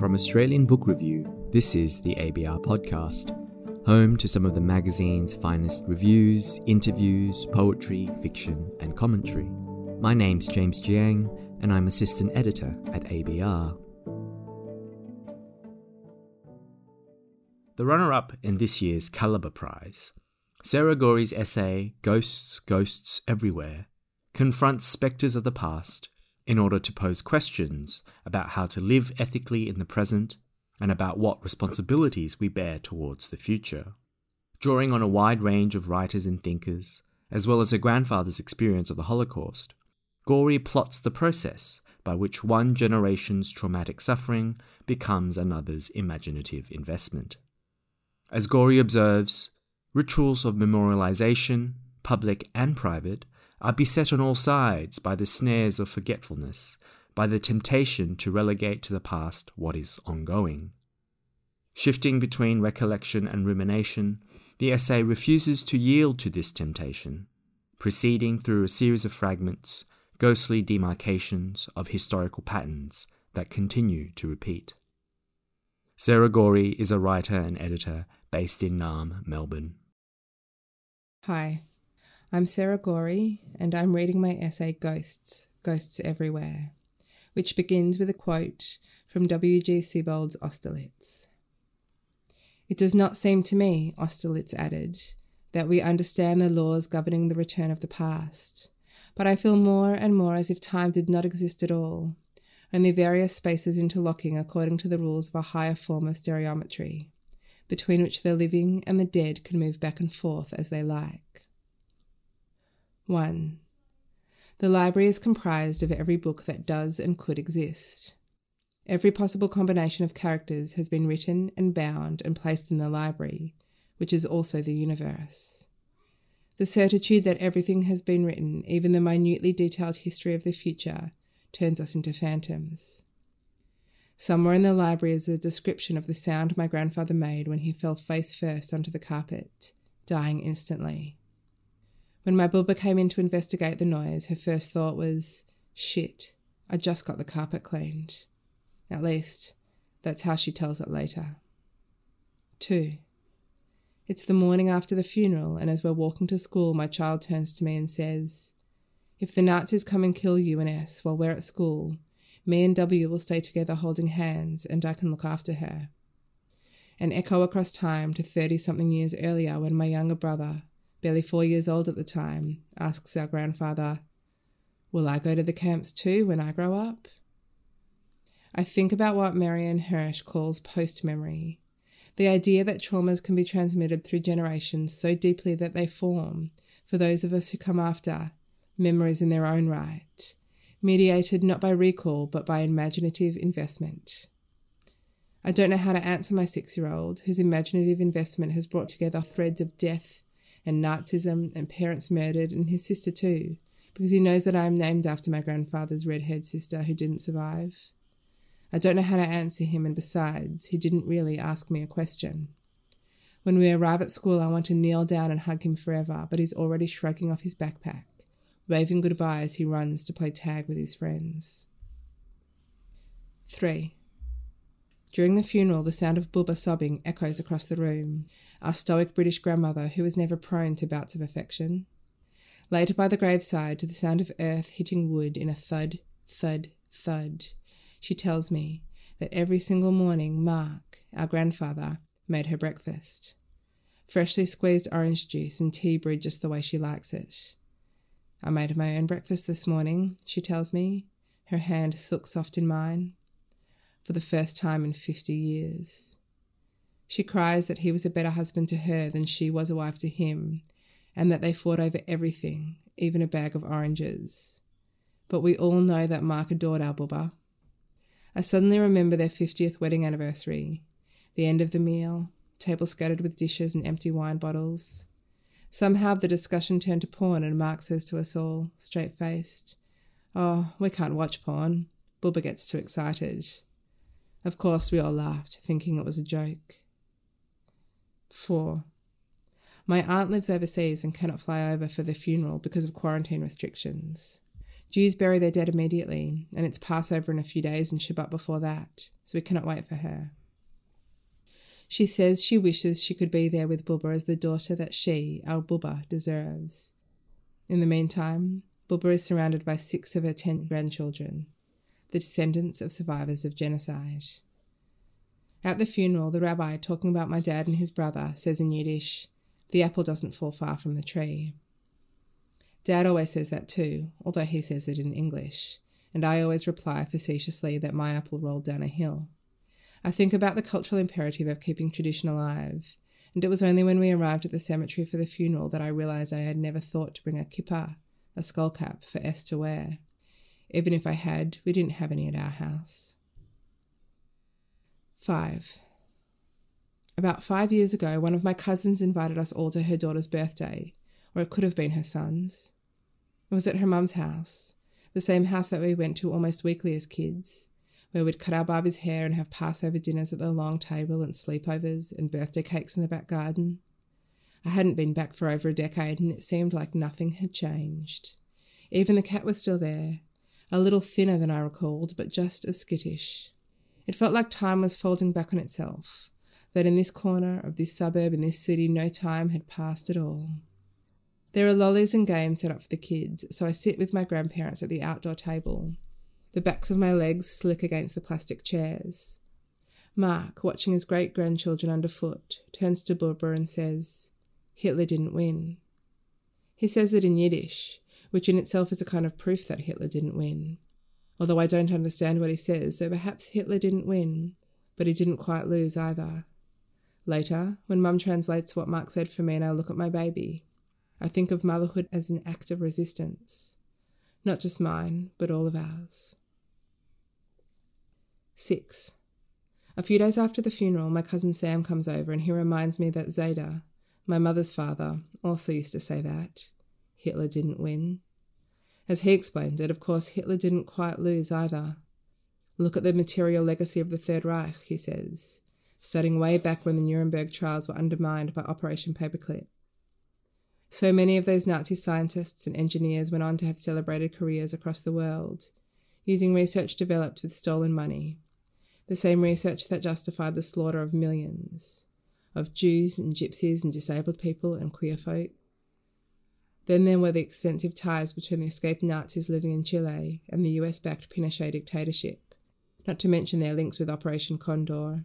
From Australian Book Review, this is the ABR Podcast, home to some of the magazine's finest reviews, interviews, poetry, fiction, and commentary. My name's James Jiang, and I'm assistant editor at ABR. The runner up in this year's Calibre Prize, Sarah Gory's essay Ghosts, Ghosts Everywhere, confronts spectres of the past in order to pose questions about how to live ethically in the present and about what responsibilities we bear towards the future. Drawing on a wide range of writers and thinkers, as well as her grandfather's experience of the Holocaust, Gory plots the process by which one generation's traumatic suffering becomes another's imaginative investment. As Gory observes, rituals of memorialization, public and private, are beset on all sides by the snares of forgetfulness, by the temptation to relegate to the past what is ongoing. Shifting between recollection and rumination, the essay refuses to yield to this temptation, proceeding through a series of fragments, ghostly demarcations of historical patterns that continue to repeat. Sarah Gory is a writer and editor based in Naarm, Melbourne. Hi, I'm Sarah Gory, and I'm reading my essay Ghosts, Ghosts Everywhere, which begins with a quote from W.G. Sebald's Austerlitz. It does not seem to me, Austerlitz added, that we understand the laws governing the return of the past, but I feel more and more as if time did not exist at all, only various spaces interlocking according to the rules of a higher form of stereometry, between which the living and the dead can move back and forth as they like. 1. The library is comprised of every book that does and could exist. Every possible combination of characters has been written and bound and placed in the library, which is also the universe. The certitude that everything has been written, even the minutely detailed history of the future, turns us into phantoms. Somewhere in the library is a description of the sound my grandfather made when he fell face first onto the carpet, dying instantly. When my Bubba came in to investigate the noise, her first thought was, shit, I just got the carpet cleaned. At least, that's how she tells it later. 2. It's the morning after the funeral, and as we're walking to school, my child turns to me and says, If the Nazis come and kill you and S while we're at school, me and W will stay together holding hands, and I can look after her. An echo across time to 30 something years earlier when my younger brother, barely four years old at the time, asks our grandfather, Will I go to the camps too when I grow up? I think about what Marianne Hirsch calls post memory the idea that traumas can be transmitted through generations so deeply that they form, for those of us who come after, memories in their own right, mediated not by recall but by imaginative investment. I don't know how to answer my six year old, whose imaginative investment has brought together threads of death and Nazism and parents murdered, and his sister too, because he knows that I am named after my grandfather's red haired sister who didn't survive. I don't know how to answer him, and besides, he didn't really ask me a question. When we arrive at school, I want to kneel down and hug him forever, but he's already shrugging off his backpack, waving goodbye as he runs to play tag with his friends. 3. During the funeral, the sound of Bubba sobbing echoes across the room, our stoic British grandmother who was never prone to bouts of affection. Later by the graveside, to the sound of earth hitting wood in a thud, thud, thud, she tells me that every single morning Mark, our grandfather, made her breakfast. Freshly squeezed orange juice and tea brewed just the way she likes it. I made my own breakfast this morning, she tells me, her hand silk soft in mine for the first time in 50 years. She cries that he was a better husband to her than she was a wife to him, and that they fought over everything, even a bag of oranges. But we all know that Mark adored our Bubba. I suddenly remember their 50th wedding anniversary, the end of the meal, table scattered with dishes and empty wine bottles. Somehow the discussion turned to porn, and Mark says to us all, straight faced, Oh, we can't watch porn. Bubba gets too excited. Of course, we all laughed, thinking it was a joke. 4. My aunt lives overseas and cannot fly over for the funeral because of quarantine restrictions. Jews bury their dead immediately, and it's Passover in a few days and Shabbat before that, so we cannot wait for her. She says she wishes she could be there with Bubba as the daughter that she, our Bubba, deserves. In the meantime, Bubba is surrounded by six of her ten grandchildren, the descendants of survivors of genocide. At the funeral, the rabbi, talking about my dad and his brother, says in Yiddish, The apple doesn't fall far from the tree. Dad always says that too, although he says it in English, and I always reply facetiously that my apple rolled down a hill. I think about the cultural imperative of keeping tradition alive, and it was only when we arrived at the cemetery for the funeral that I realized I had never thought to bring a kippah, a skull cap, for S to wear. Even if I had, we didn't have any at our house. 5. About five years ago, one of my cousins invited us all to her daughter's birthday, or it could have been her son's. It was at her mum's house, the same house that we went to almost weekly as kids, where we'd cut our Barbie's hair and have Passover dinners at the long table and sleepovers and birthday cakes in the back garden. I hadn't been back for over a decade and it seemed like nothing had changed. Even the cat was still there, a little thinner than I recalled, but just as skittish. It felt like time was folding back on itself, that in this corner of this suburb in this city no time had passed at all. There are lollies and games set up for the kids, so I sit with my grandparents at the outdoor table, the backs of my legs slick against the plastic chairs. Mark, watching his great grandchildren underfoot, turns to Bubba and says, Hitler didn't win. He says it in Yiddish, which in itself is a kind of proof that Hitler didn't win. Although I don't understand what he says, so perhaps Hitler didn't win, but he didn't quite lose either. Later, when Mum translates what Mark said for me and I look at my baby, I think of motherhood as an act of resistance. Not just mine, but all of ours. 6. A few days after the funeral, my cousin Sam comes over and he reminds me that Zayda, my mother's father, also used to say that. Hitler didn't win. As he explained it, of course, Hitler didn't quite lose either. Look at the material legacy of the Third Reich, he says, starting way back when the Nuremberg trials were undermined by Operation Paperclip. So many of those Nazi scientists and engineers went on to have celebrated careers across the world, using research developed with stolen money, the same research that justified the slaughter of millions of Jews and gypsies and disabled people and queer folk. Then there were the extensive ties between the escaped Nazis living in Chile and the US backed Pinochet dictatorship, not to mention their links with Operation Condor,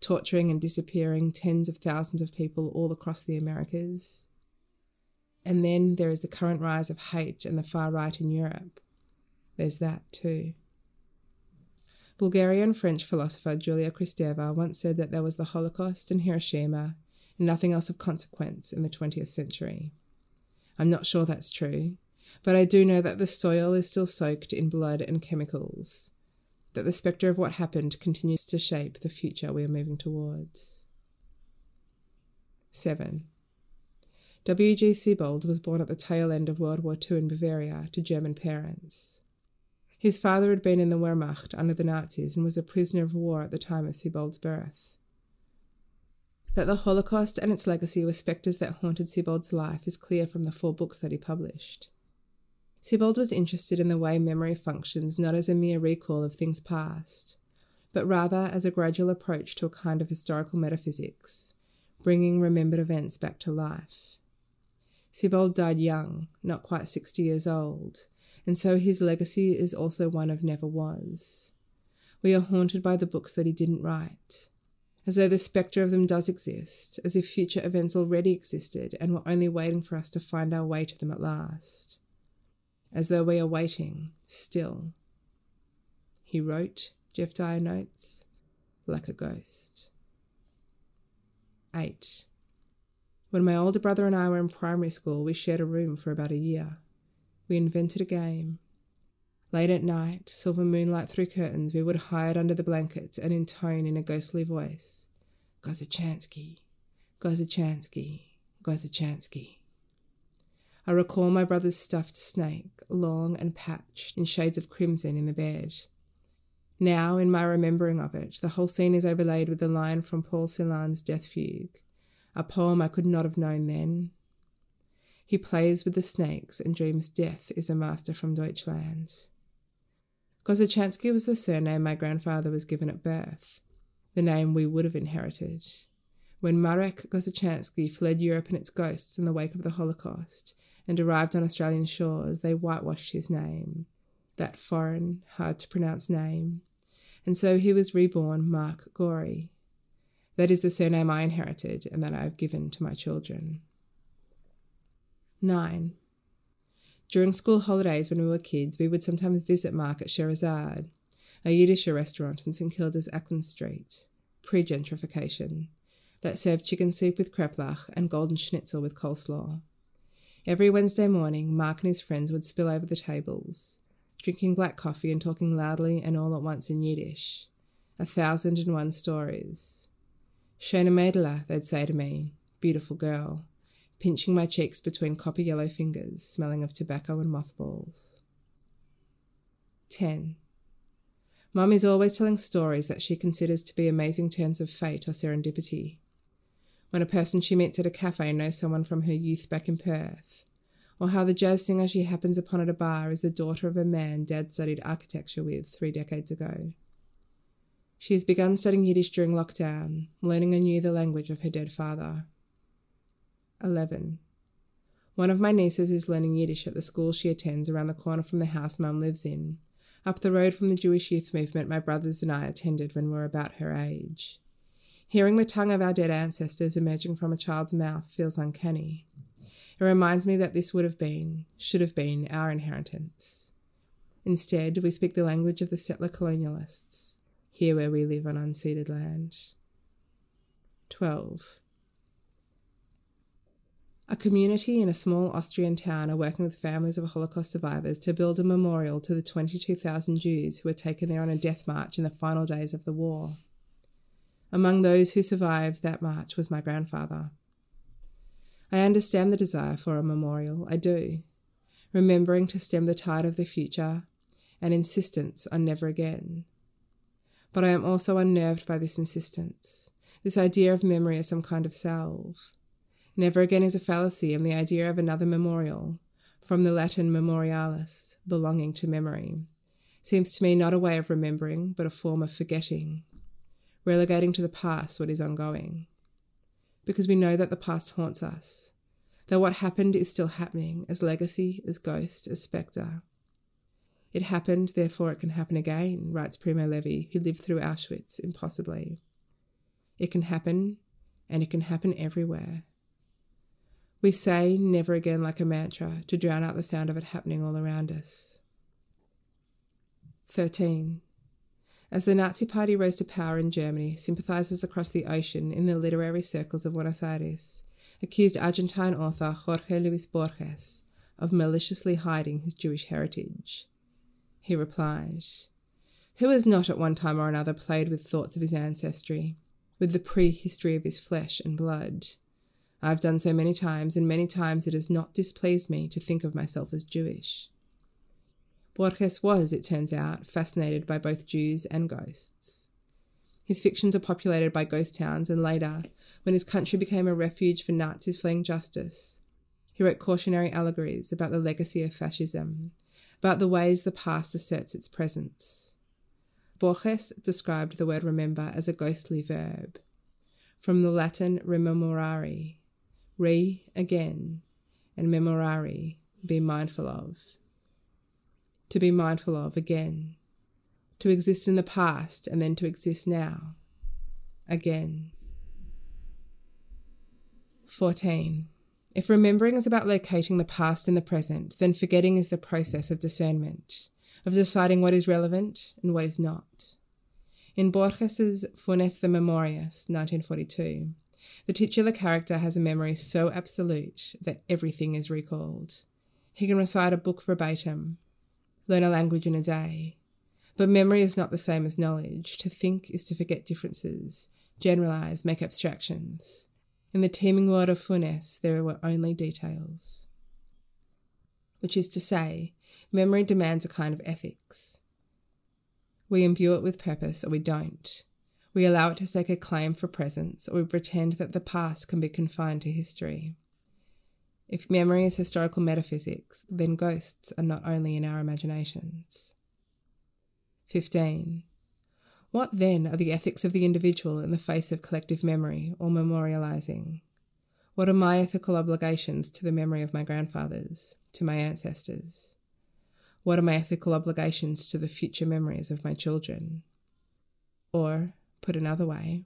torturing and disappearing tens of thousands of people all across the Americas. And then there is the current rise of hate and the far right in Europe. There's that too. Bulgarian French philosopher Julia Kristeva once said that there was the Holocaust and Hiroshima and nothing else of consequence in the 20th century. I'm not sure that's true, but I do know that the soil is still soaked in blood and chemicals, that the spectre of what happened continues to shape the future we are moving towards. 7. W.G. Sebald was born at the tail end of World War II in Bavaria to German parents. His father had been in the Wehrmacht under the Nazis and was a prisoner of war at the time of Sebald's birth. That the Holocaust and its legacy were spectres that haunted Sebald's life is clear from the four books that he published. Sebald was interested in the way memory functions not as a mere recall of things past, but rather as a gradual approach to a kind of historical metaphysics, bringing remembered events back to life. Siebold died young, not quite 60 years old, and so his legacy is also one of never was. We are haunted by the books that he didn't write, as though the spectre of them does exist, as if future events already existed and were only waiting for us to find our way to them at last. As though we are waiting, still. He wrote, Geoff Dyer notes, like a ghost. 8. When my older brother and I were in primary school, we shared a room for about a year. We invented a game. Late at night, silver moonlight through curtains, we would hide under the blankets and intone in a ghostly voice Gozachansky, Gozachansky, Gozachansky. I recall my brother's stuffed snake, long and patched in shades of crimson in the bed. Now, in my remembering of it, the whole scene is overlaid with the line from Paul Celan's Death Fugue a poem I could not have known then. He plays with the snakes and dreams death is a master from Deutschland. Gozachansky was the surname my grandfather was given at birth, the name we would have inherited. When Marek Gozachansky fled Europe and its ghosts in the wake of the Holocaust and arrived on Australian shores, they whitewashed his name, that foreign, hard to pronounce name, and so he was reborn Mark Gory. That is the surname I inherited and that I have given to my children. 9. During school holidays when we were kids, we would sometimes visit Mark at Scheherazade, a Yiddish restaurant in St Kilda's Acland Street, pre gentrification, that served chicken soup with kreplach and golden schnitzel with coleslaw. Every Wednesday morning, Mark and his friends would spill over the tables, drinking black coffee and talking loudly and all at once in Yiddish. A thousand and one stories. Schöne Mädela, they'd say to me, beautiful girl, pinching my cheeks between copper yellow fingers, smelling of tobacco and mothballs. 10. Mum is always telling stories that she considers to be amazing turns of fate or serendipity. When a person she meets at a cafe knows someone from her youth back in Perth, or how the jazz singer she happens upon at a bar is the daughter of a man Dad studied architecture with three decades ago. She has begun studying Yiddish during lockdown, learning anew the language of her dead father. 11. One of my nieces is learning Yiddish at the school she attends around the corner from the house Mum lives in, up the road from the Jewish youth movement my brothers and I attended when we were about her age. Hearing the tongue of our dead ancestors emerging from a child's mouth feels uncanny. It reminds me that this would have been, should have been, our inheritance. Instead, we speak the language of the settler colonialists, here where we live on unceded land. 12. A community in a small Austrian town are working with families of Holocaust survivors to build a memorial to the 22,000 Jews who were taken there on a death march in the final days of the war. Among those who survived that march was my grandfather. I understand the desire for a memorial, I do, remembering to stem the tide of the future and insistence on never again. But I am also unnerved by this insistence, this idea of memory as some kind of salve Never again is a fallacy, and the idea of another memorial, from the Latin memorialis, belonging to memory, seems to me not a way of remembering, but a form of forgetting, relegating to the past what is ongoing. Because we know that the past haunts us, that what happened is still happening, as legacy, as ghost, as spectre. It happened, therefore it can happen again, writes Primo Levi, who lived through Auschwitz, impossibly. It can happen, and it can happen everywhere. We say never again like a mantra to drown out the sound of it happening all around us. 13. As the Nazi Party rose to power in Germany, sympathizers across the ocean in the literary circles of Buenos Aires accused Argentine author Jorge Luis Borges of maliciously hiding his Jewish heritage. He replied, Who has not at one time or another played with thoughts of his ancestry, with the prehistory of his flesh and blood? I've done so many times, and many times it has not displeased me to think of myself as Jewish. Borges was, it turns out, fascinated by both Jews and ghosts. His fictions are populated by ghost towns, and later, when his country became a refuge for Nazis fleeing justice, he wrote cautionary allegories about the legacy of fascism, about the ways the past asserts its presence. Borges described the word remember as a ghostly verb, from the Latin rememorare, re again, and memorare, be mindful of. To be mindful of again. To exist in the past and then to exist now. Again. 14. If remembering is about locating the past in the present, then forgetting is the process of discernment, of deciding what is relevant and what is not. In Borges's Funes the Memorious, 1942, the titular character has a memory so absolute that everything is recalled. He can recite a book verbatim, learn a language in a day. But memory is not the same as knowledge. To think is to forget differences, generalize, make abstractions. In the teeming world of Funes, there were only details. Which is to say, memory demands a kind of ethics. We imbue it with purpose or we don't. We allow it to stake a claim for presence, or we pretend that the past can be confined to history. If memory is historical metaphysics, then ghosts are not only in our imaginations. 15. What then are the ethics of the individual in the face of collective memory or memorializing? What are my ethical obligations to the memory of my grandfathers, to my ancestors? What are my ethical obligations to the future memories of my children? Or, put another way,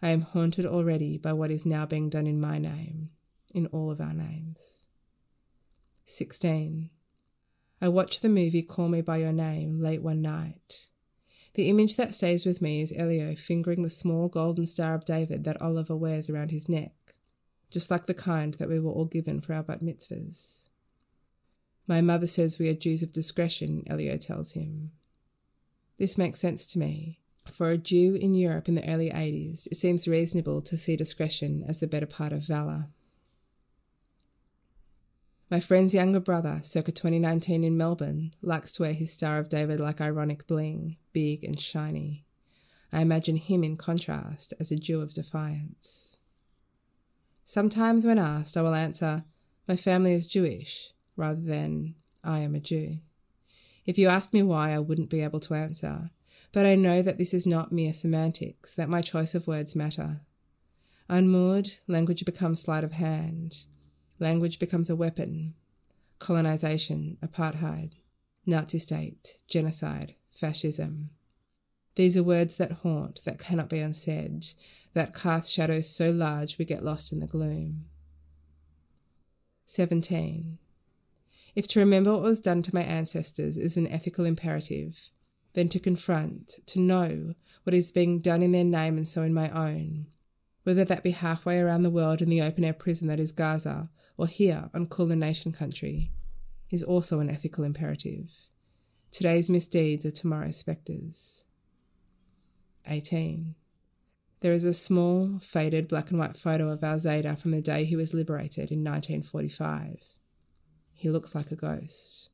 I am haunted already by what is now being done in my name, in all of our names. 16. I watched the movie Call Me By Your Name late one night. The image that stays with me is Elio fingering the small golden Star of David that Oliver wears around his neck, just like the kind that we were all given for our bat mitzvahs. My mother says we are Jews of discretion, Elio tells him. This makes sense to me. For a Jew in Europe in the early 80s, it seems reasonable to see discretion as the better part of valour. My friend's younger brother, circa 2019 in Melbourne, likes to wear his Star of David like ironic bling, big and shiny. I imagine him in contrast as a Jew of defiance. Sometimes, when asked, I will answer, My family is Jewish, rather than, I am a Jew. If you asked me why, I wouldn't be able to answer, but I know that this is not mere semantics, that my choice of words matter. Unmoored, language becomes sleight of hand. Language becomes a weapon. Colonization, apartheid, Nazi state, genocide, fascism. These are words that haunt, that cannot be unsaid, that cast shadows so large we get lost in the gloom. 17. If to remember what was done to my ancestors is an ethical imperative, then to confront, to know what is being done in their name and so in my own, whether that be halfway around the world in the open air prison that is Gaza, or here on Kulin Nation country, is also an ethical imperative. Today's misdeeds are tomorrow's spectres. 18. There is a small, faded black and white photo of Al Zayda from the day he was liberated in 1945. He looks like a ghost.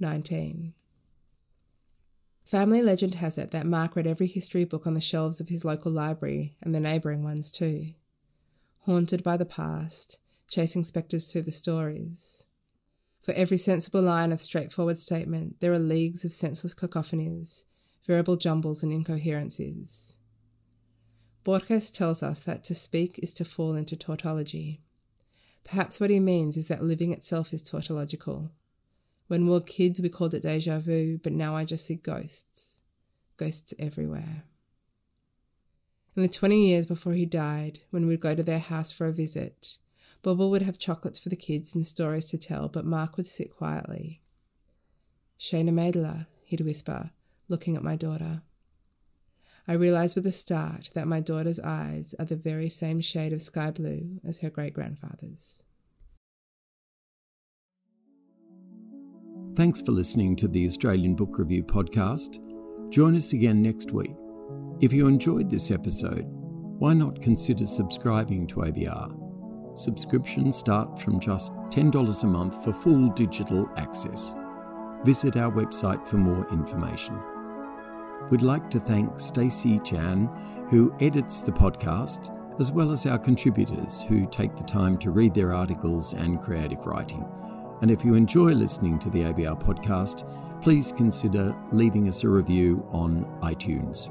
19. Family legend has it that Mark read every history book on the shelves of his local library and the neighbouring ones too. Haunted by the past, chasing spectres through the stories. For every sensible line of straightforward statement, there are leagues of senseless cacophonies, variable jumbles and incoherencies. Borges tells us that to speak is to fall into tautology. Perhaps what he means is that living itself is tautological. When we were kids, we called it deja vu, but now I just see ghosts. Ghosts everywhere. In the 20 years before he died, when we'd go to their house for a visit, Bubba would have chocolates for the kids and stories to tell, but Mark would sit quietly. Shayna Maidler, he'd whisper, looking at my daughter. I realised with a start that my daughter's eyes are the very same shade of sky blue as her great grandfather's. Thanks for listening to the Australian Book Review podcast. Join us again next week. If you enjoyed this episode, why not consider subscribing to ABR? Subscriptions start from just $10 a month for full digital access. Visit our website for more information. We'd like to thank Stacey Chan, who edits the podcast, as well as our contributors who take the time to read their articles and creative writing. And if you enjoy listening to the ABR podcast, please consider leaving us a review on iTunes.